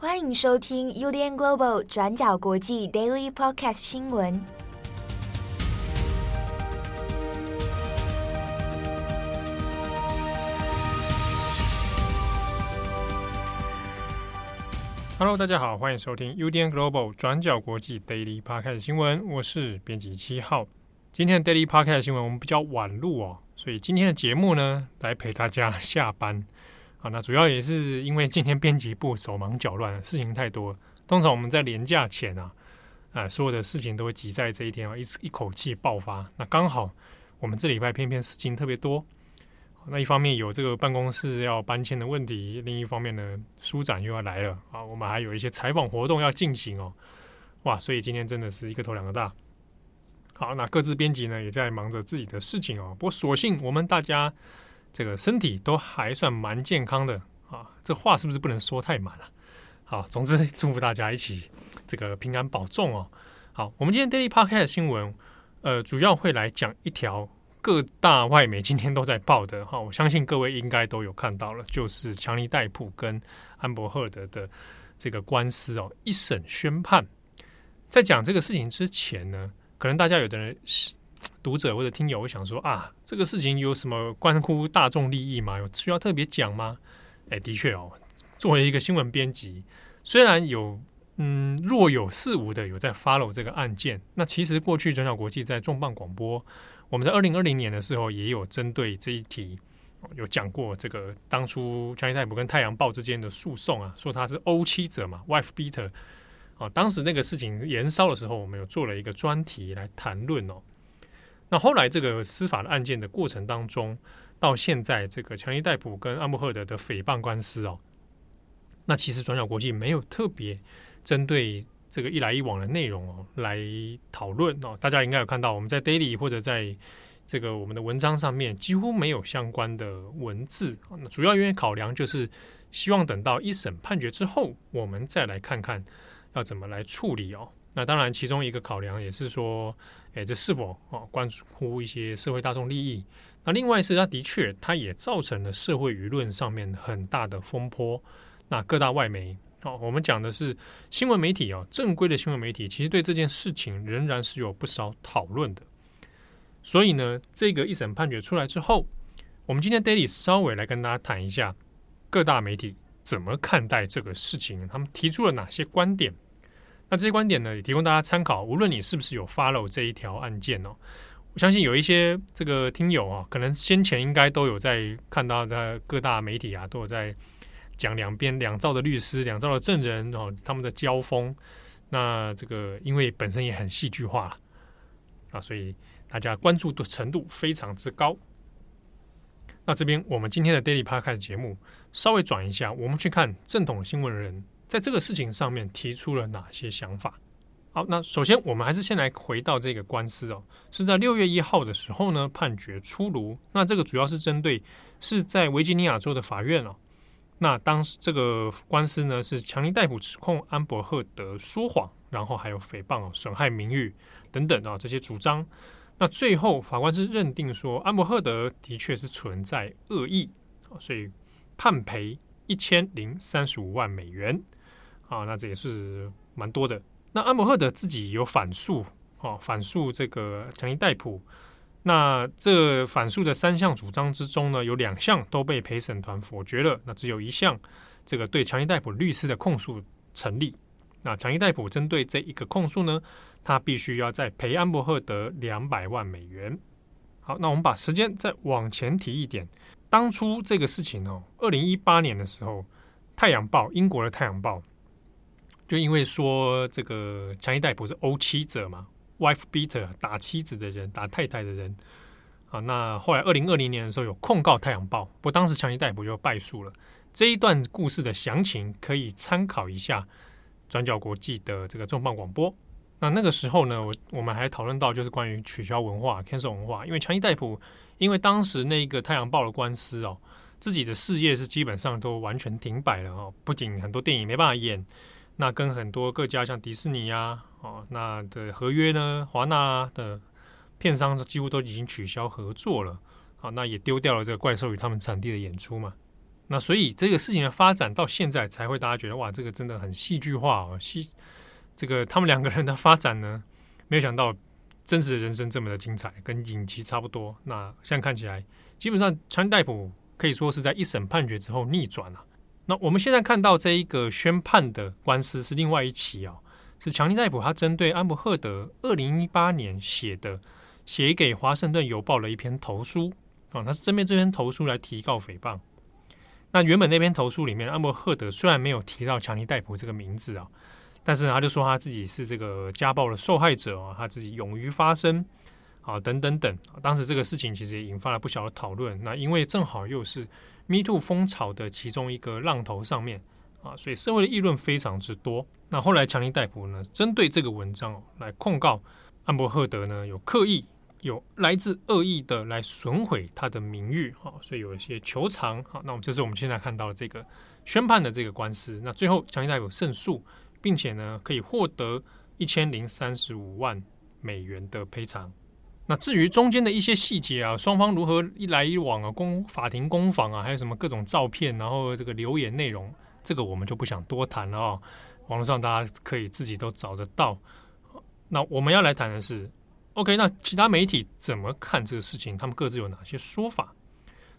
欢迎收听 UDN Global 转角国际 Daily Podcast 新闻。Hello，大家好，欢迎收听 UDN Global 转角国际 Daily Podcast 新闻，我是编辑七号。今天的 Daily Podcast 新闻我们比较晚录哦，所以今天的节目呢，来陪大家下班。好，那主要也是因为今天编辑部手忙脚乱，事情太多。通常我们在连假前啊，啊、所有的事情都会挤在这一天啊，一一口气爆发。那刚好我们这礼拜偏偏事情特别多。那一方面有这个办公室要搬迁的问题，另一方面呢，书展又要来了啊，我们还有一些采访活动要进行哦。哇，所以今天真的是一个头两个大。好，那各自编辑呢也在忙着自己的事情哦。不过所幸我们大家。这个身体都还算蛮健康的啊，这话是不是不能说太满了？好，总之祝福大家一起这个平安保重哦。好，我们今天 Daily Podcast 新闻，呃，主要会来讲一条各大外媒今天都在报的哈，我相信各位应该都有看到了，就是强尼戴普跟安柏赫德的这个官司哦，一审宣判。在讲这个事情之前呢，可能大家有的人。读者或者听友会想说啊，这个事情有什么关乎大众利益吗？有需要特别讲吗？哎，的确哦，作为一个新闻编辑，虽然有嗯若有似无的有在 follow 这个案件，那其实过去转角国际在重磅广播，我们在二零二零年的时候也有针对这一题有讲过这个当初强尼戴普跟太阳报之间的诉讼啊，说他是殴妻者嘛，wife beater 啊，当时那个事情延烧的时候，我们有做了一个专题来谈论哦。那后来这个司法的案件的过程当中，到现在这个强尼戴普跟安柏赫德的诽谤官司哦，那其实转角国际没有特别针对这个一来一往的内容哦来讨论哦，大家应该有看到我们在 Daily 或者在这个我们的文章上面几乎没有相关的文字，那主要原因考量就是希望等到一审判决之后，我们再来看看要怎么来处理哦。那当然，其中一个考量也是说，诶，这是否啊关乎一些社会大众利益？那另外是，它的确，它也造成了社会舆论上面很大的风波。那各大外媒，哦，我们讲的是新闻媒体哦，正规的新闻媒体，其实对这件事情仍然是有不少讨论的。所以呢，这个一审判决出来之后，我们今天 Daily 稍微来跟大家谈一下各大媒体怎么看待这个事情，他们提出了哪些观点。那这些观点呢，也提供大家参考。无论你是不是有 follow 这一条案件哦，我相信有一些这个听友啊，可能先前应该都有在看到的各大媒体啊，都有在讲两边两造的律师、两造的证人哦，他们的交锋。那这个因为本身也很戏剧化啊，所以大家关注的程度非常之高。那这边我们今天的 Daily Podcast 节目稍微转一下，我们去看正统新闻人。在这个事情上面提出了哪些想法？好，那首先我们还是先来回到这个官司哦，是在六月一号的时候呢，判决出炉。那这个主要是针对是在维吉尼亚州的法院哦。那当时这个官司呢，是强尼戴普指控安柏赫德说谎，然后还有诽谤哦，损害名誉等等啊这些主张。那最后法官是认定说安柏赫德的确是存在恶意，所以判赔一千零三十五万美元。啊，那这也是蛮多的。那安柏赫德自己有反诉，哦、啊，反诉这个强尼戴普。那这反诉的三项主张之中呢，有两项都被陪审团否决了。那只有一项，这个对强尼戴普律师的控诉成立。那强尼戴普针对这一个控诉呢，他必须要再赔安柏赫德两百万美元。好，那我们把时间再往前提一点。当初这个事情哦，二零一八年的时候，《太阳报》英国的《太阳报》。就因为说这个强尼戴普是殴妻者嘛，wife beater 打妻子的人，打太太的人啊。那后来二零二零年的时候有控告《太阳报》，不过当时强尼戴普就败诉了。这一段故事的详情可以参考一下转角国际的这个重磅广播。那那个时候呢，我我们还讨论到就是关于取消文化、cancel 文化，因为强尼戴普因为当时那个《太阳报》的官司哦，自己的事业是基本上都完全停摆了哦，不仅很多电影没办法演。那跟很多各家像迪士尼呀，哦，那的合约呢，华纳的片商几乎都已经取消合作了，好，那也丢掉了这个怪兽与他们产地的演出嘛。那所以这个事情的发展到现在才会大家觉得哇，这个真的很戏剧化哦，戏这个他们两个人的发展呢，没有想到真实的人生这么的精彩，跟影集差不多。那现在看起来，基本上强尼戴普可以说是在一审判决之后逆转了。那我们现在看到这一个宣判的官司是另外一起啊、是强尼戴普他针对安伯赫德二零一八年写的写给华盛顿邮报的一篇投书啊、他是针对这篇投书来提告诽谤。那原本那篇投书里面，安伯赫德虽然没有提到强尼戴普这个名字啊，但是他就说他自己是这个家暴的受害者啊，他自己勇于发声啊，等等等。当时这个事情其实也引发了不小的讨论。那因为正好又是 Me Too 风潮的其中一个浪头上面啊，所以社会的议论非常之多。那后来强尼戴普呢，针对这个文章来控告安伯赫德呢，有刻意。有来自恶意的来损毁他的名誉，哈，所以有一些求偿，好，那我们这是我们现在看到的这个宣判的这个官司，那最后强尼戴普胜诉，并且呢可以获得一千零三十五万美元的赔偿。那至于中间的一些细节啊，双方如何一来一往啊，公法庭攻防啊，还有什么各种照片，然后这个留言内容，这个我们就不想多谈了哦。网络上大家可以自己都找得到。那我们要来谈的是。OK，那其他媒体怎么看这个事情？他们各自有哪些说法？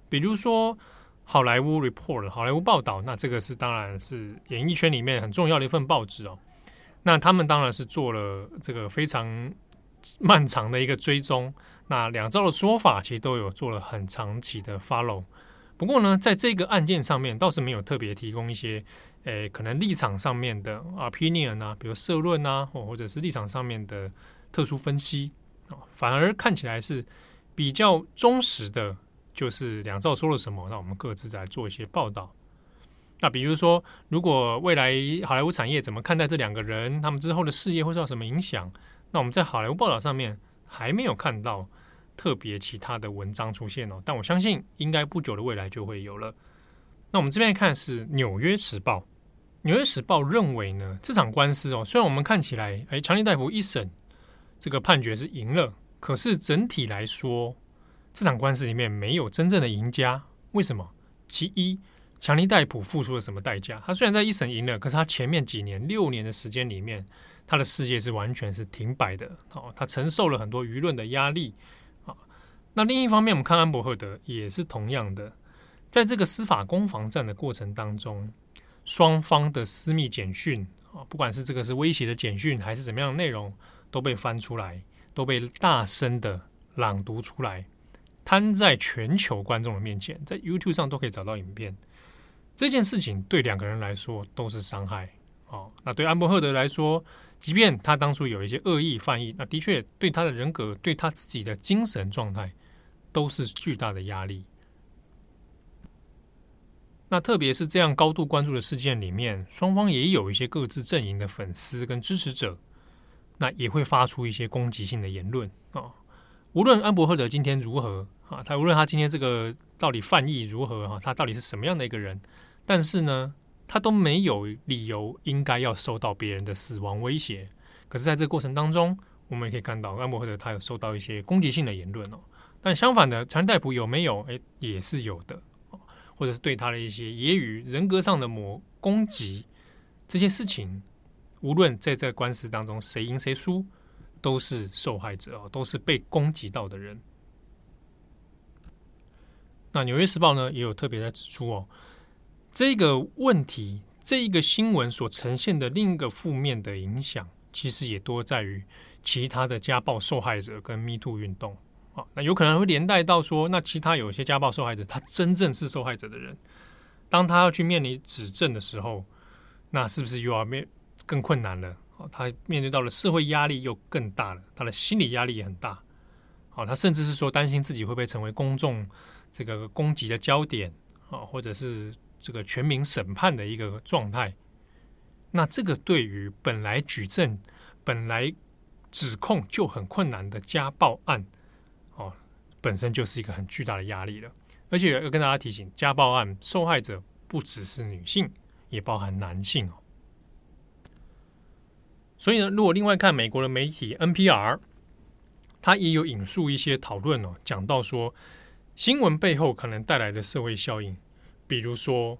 比如说好莱坞 report，好莱坞报道，那这个是当然是演艺圈里面很重要的一份报纸哦。那他们当然是做了这个非常漫长的一个追踪。那两造的说法其实都有做了很长期的 follow。不过呢，在这个案件上面倒是没有特别提供一些诶可能立场上面的 opinion 啊，比如社论啊，或或者是立场上面的特殊分析啊。反而看起来是比较忠实的，就是两造说了什么，那我们各自来做一些报道。那比如说，如果未来好莱坞产业怎么看待这两个人，他们之后的事业会受到什么影响？那我们在好莱坞报道上面还没有看到特别其他的文章出现哦，但我相信应该不久的未来就会有了。那我们这边看是《纽约时报》，《纽约时报》认为呢，这场官司哦，虽然我们看起来，哎，强尼戴普一审。这个判决是赢了，可是整体来说，这场官司里面没有真正的赢家。为什么？其一，强尼戴普付出了什么代价？他虽然在一审赢了，可是他前面几年六年的时间里面，他的事业是完全是停摆的。哦，他承受了很多舆论的压力。啊，那另一方面，我们看安伯赫德也是同样的，在这个司法攻防战的过程当中，双方的私密简讯啊，不管是这个是威胁的简讯，还是怎么样的内容。都被翻出来，都被大声的朗读出来，摊在全球观众的面前，在 YouTube 上都可以找到影片。这件事情对两个人来说都是伤害哦。那对安伯赫德来说，即便他当初有一些恶意翻译，那的确对他的人格、对他自己的精神状态都是巨大的压力。那特别是这样高度关注的事件里面，双方也有一些各自阵营的粉丝跟支持者。那也会发出一些攻击性的言论啊、哦。无论安伯赫德今天如何啊，他无论他今天这个到底犯意如何哈，他到底是什么样的一个人，但是呢，他都没有理由应该要受到别人的死亡威胁。可是，在这个过程当中，我们也可以看到安伯赫德他有受到一些攻击性的言论哦。但相反的，强尼戴普有没有？诶，也是有的，或者是对他的一些言语、人格上的某攻击这些事情。无论在这个官司当中谁赢谁输，都是受害者哦，都是被攻击到的人。那《纽约时报》呢，也有特别的指出哦，这个问题，这一个新闻所呈现的另一个负面的影响，其实也多在于其他的家暴受害者跟 Me Too 运动。啊，那有可能会连带到说，那其他有些家暴受害者，他真正是受害者的人，当他要去面临指证的时候，那是不是又要面？更困难了，哦，他面对到了社会压力又更大了，他的心理压力也很大，哦，他甚至是说担心自己会不会成为公众这个攻击的焦点，啊，或者是这个全民审判的一个状态。那这个对于本来举证、本来指控就很困难的家暴案，哦，本身就是一个很巨大的压力了。而且要跟大家提醒，家暴案受害者不只是女性，也包含男性哦。所以呢，如果另外看美国的媒体 NPR，他也有引述一些讨论哦，讲到说新闻背后可能带来的社会效应，比如说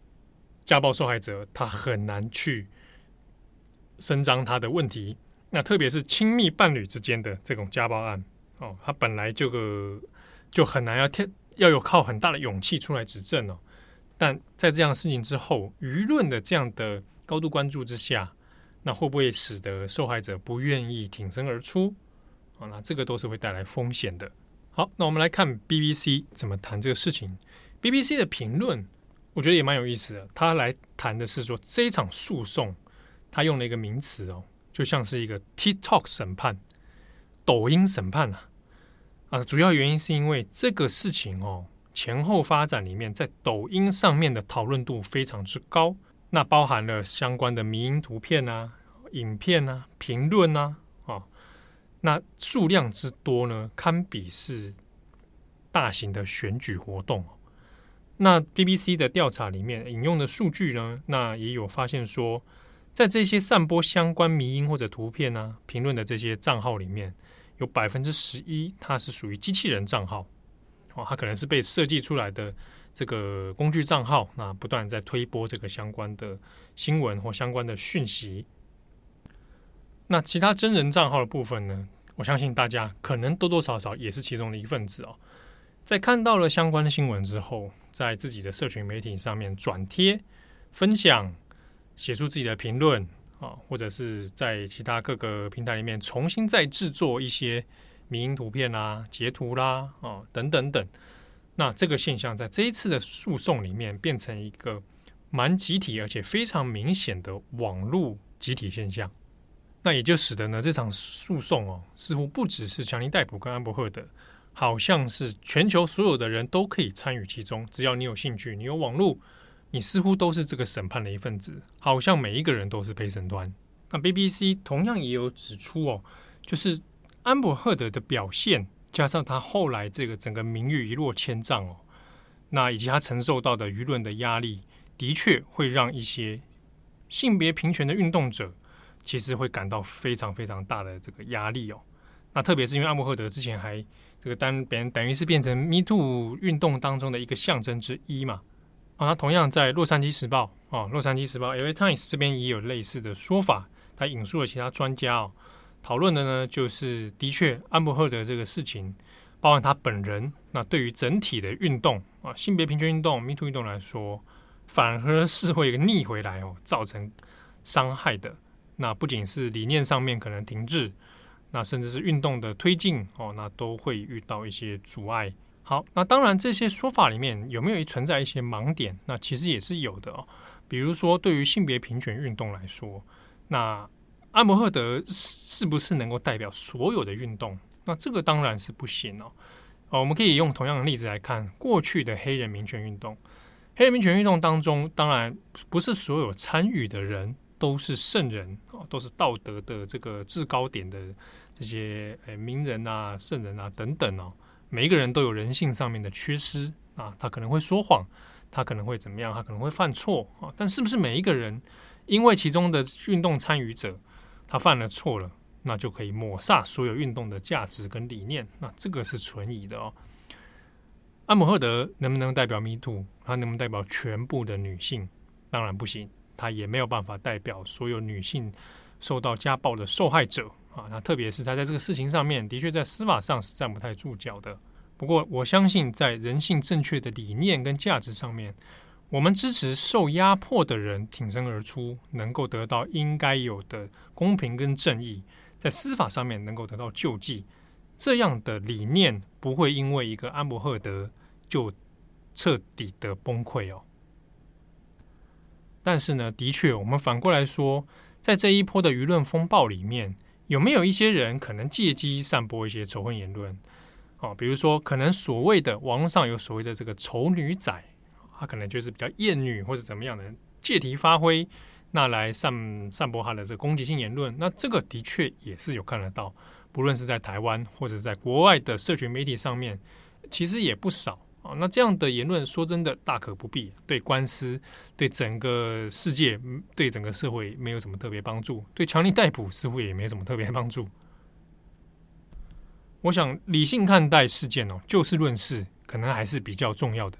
家暴受害者，他很难去伸张他的问题。那特别是亲密伴侣之间的这种家暴案，哦，他本来这个就很难要天要有靠很大的勇气出来指证哦。但在这样事情之后，舆论的这样的高度关注之下，那会不会使得受害者不愿意挺身而出？啊，那这个都是会带来风险的。好，那我们来看 BBC 怎么谈这个事情。BBC 的评论，我觉得也蛮有意思的。他来谈的是说，这一场诉讼，他用了一个名词哦，就像是一个 TikTok 审判、抖音审判啊。啊，主要原因是因为这个事情哦，前后发展里面，在抖音上面的讨论度非常之高，那包含了相关的迷因图片啊、影片啊、评论啊。那数量之多呢，堪比是大型的选举活动。那 BBC 的调查里面引用的数据呢，那也有发现说，在这些散播相关迷因或者图片啊、评论的这些账号里面，有百分之十一，它是属于机器人账号。哦，它可能是被设计出来的这个工具账号，那不断在推播这个相关的新闻或相关的讯息。那其他真人账号的部分呢？我相信大家可能多多少少也是其中的一份子哦。在看到了相关的新闻之后，在自己的社群媒体上面转贴、分享、写出自己的评论啊，或者是在其他各个平台里面重新再制作一些迷因图片啦、截图啦啊等等等。那这个现象在这一次的诉讼里面变成一个蛮集体而且非常明显的网络集体现象。那也就使得呢，这场诉讼哦，似乎不只是强尼戴普跟安伯赫德，好像是全球所有的人都可以参与其中。只要你有兴趣，你有网络，你似乎都是这个审判的一份子，好像每一个人都是陪审团。那 BBC 同样也有指出哦，就是安伯赫德的表现，加上他后来这个整个名誉一落千丈哦，那以及他承受到的舆论的压力，的确会让一些性别平权的运动者。其实会感到非常非常大的这个压力哦。那特别是因为阿姆赫德之前还这个当别人等于是变成 Me Too 运动当中的一个象征之一嘛。啊，他同样在洛杉矶时报啊，洛杉矶时报 LA Times 这边也有类似的说法。他引述了其他专家哦，讨论的呢就是的确阿姆赫德这个事情，包含他本人，那对于整体的运动啊，性别平权运动 Me Too 运动来说，反而是会逆回来哦，造成伤害的。那不仅是理念上面可能停滞，那甚至是运动的推进哦，那都会遇到一些阻碍。好，那当然这些说法里面有没有存在一些盲点？那其实也是有的哦。比如说，对于性别平权运动来说，那阿摩赫德是不是能够代表所有的运动？那这个当然是不行哦。哦，我们可以用同样的例子来看过去的黑人民权运动。黑人民权运动当中，当然不是所有参与的人。都是圣人哦，都是道德的这个制高点的这些诶名人啊、圣人啊等等哦，每一个人都有人性上面的缺失啊，他可能会说谎，他可能会怎么样，他可能会犯错啊。但是不是每一个人因为其中的运动参与者他犯了错了，那就可以抹煞所有运动的价值跟理念？那这个是存疑的哦。阿姆赫德能不能代表 Me Too？他能不能代表全部的女性？当然不行。他也没有办法代表所有女性受到家暴的受害者啊，那特别是他在这个事情上面，的确在司法上是站不太住脚的。不过，我相信在人性正确的理念跟价值上面，我们支持受压迫的人挺身而出，能够得到应该有的公平跟正义，在司法上面能够得到救济，这样的理念不会因为一个安伯赫德就彻底的崩溃哦。但是呢，的确，我们反过来说，在这一波的舆论风暴里面，有没有一些人可能借机散播一些仇恨言论？哦，比如说，可能所谓的网络上有所谓的这个丑女仔，他可能就是比较厌女或者怎么样的，借题发挥，那来散散播他的这个攻击性言论。那这个的确也是有看得到，不论是在台湾或者在国外的社群媒体上面，其实也不少。啊，那这样的言论，说真的，大可不必。对官司，对整个世界，对整个社会，没有什么特别帮助。对强力逮捕似乎也没什么特别帮助。我想理性看待事件哦，就事论事，可能还是比较重要的。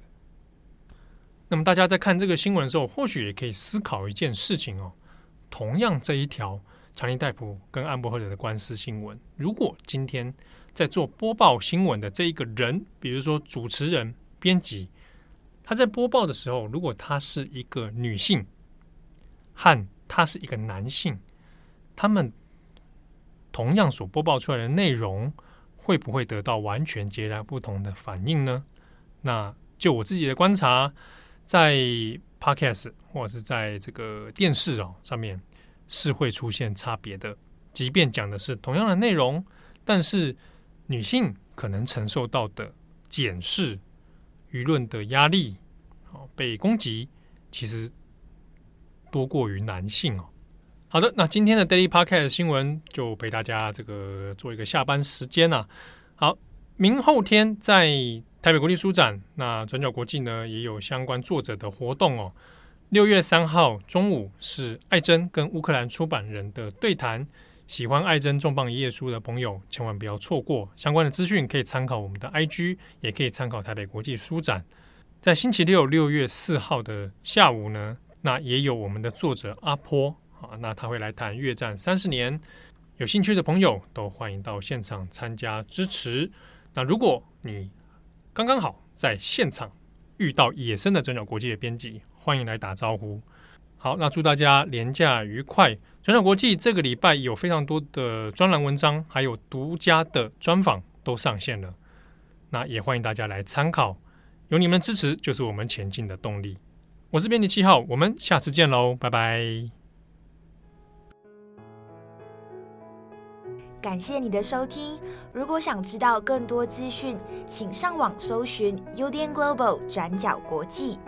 那么大家在看这个新闻的时候，或许也可以思考一件事情哦。同样这一条强力逮捕跟安柏赫德的官司新闻，如果今天在做播报新闻的这一个人，比如说主持人、编辑，他在播报的时候，如果他是一个女性，和他是一个男性，他们同样所播报出来的内容，会不会得到完全截然不同的反应呢？那就我自己的观察。在 Podcast 或者是在这个电视哦上面是会出现差别的，即便讲的是同样的内容，但是女性可能承受到的检视、舆论的压力、哦被攻击，其实多过于男性哦。好的，那今天的 Daily Podcast 新闻就陪大家这个做一个下班时间啊。好，明后天在。台北国际书展，那转角国际呢也有相关作者的活动哦。六月三号中午是艾珍跟乌克兰出版人的对谈，喜欢爱珍重磅一页书的朋友千万不要错过。相关的资讯可以参考我们的 IG，也可以参考台北国际书展。在星期六六月四号的下午呢，那也有我们的作者阿坡啊，那他会来谈越战三十年。有兴趣的朋友都欢迎到现场参加支持。那如果你刚刚好在现场遇到野生的转角国际的编辑，欢迎来打招呼。好，那祝大家连假愉快。转角国际这个礼拜有非常多的专栏文章，还有独家的专访都上线了。那也欢迎大家来参考，有你们支持就是我们前进的动力。我是编辑七号，我们下次见喽，拜拜。感谢你的收听。如果想知道更多资讯，请上网搜寻 UDN Global 转角国际。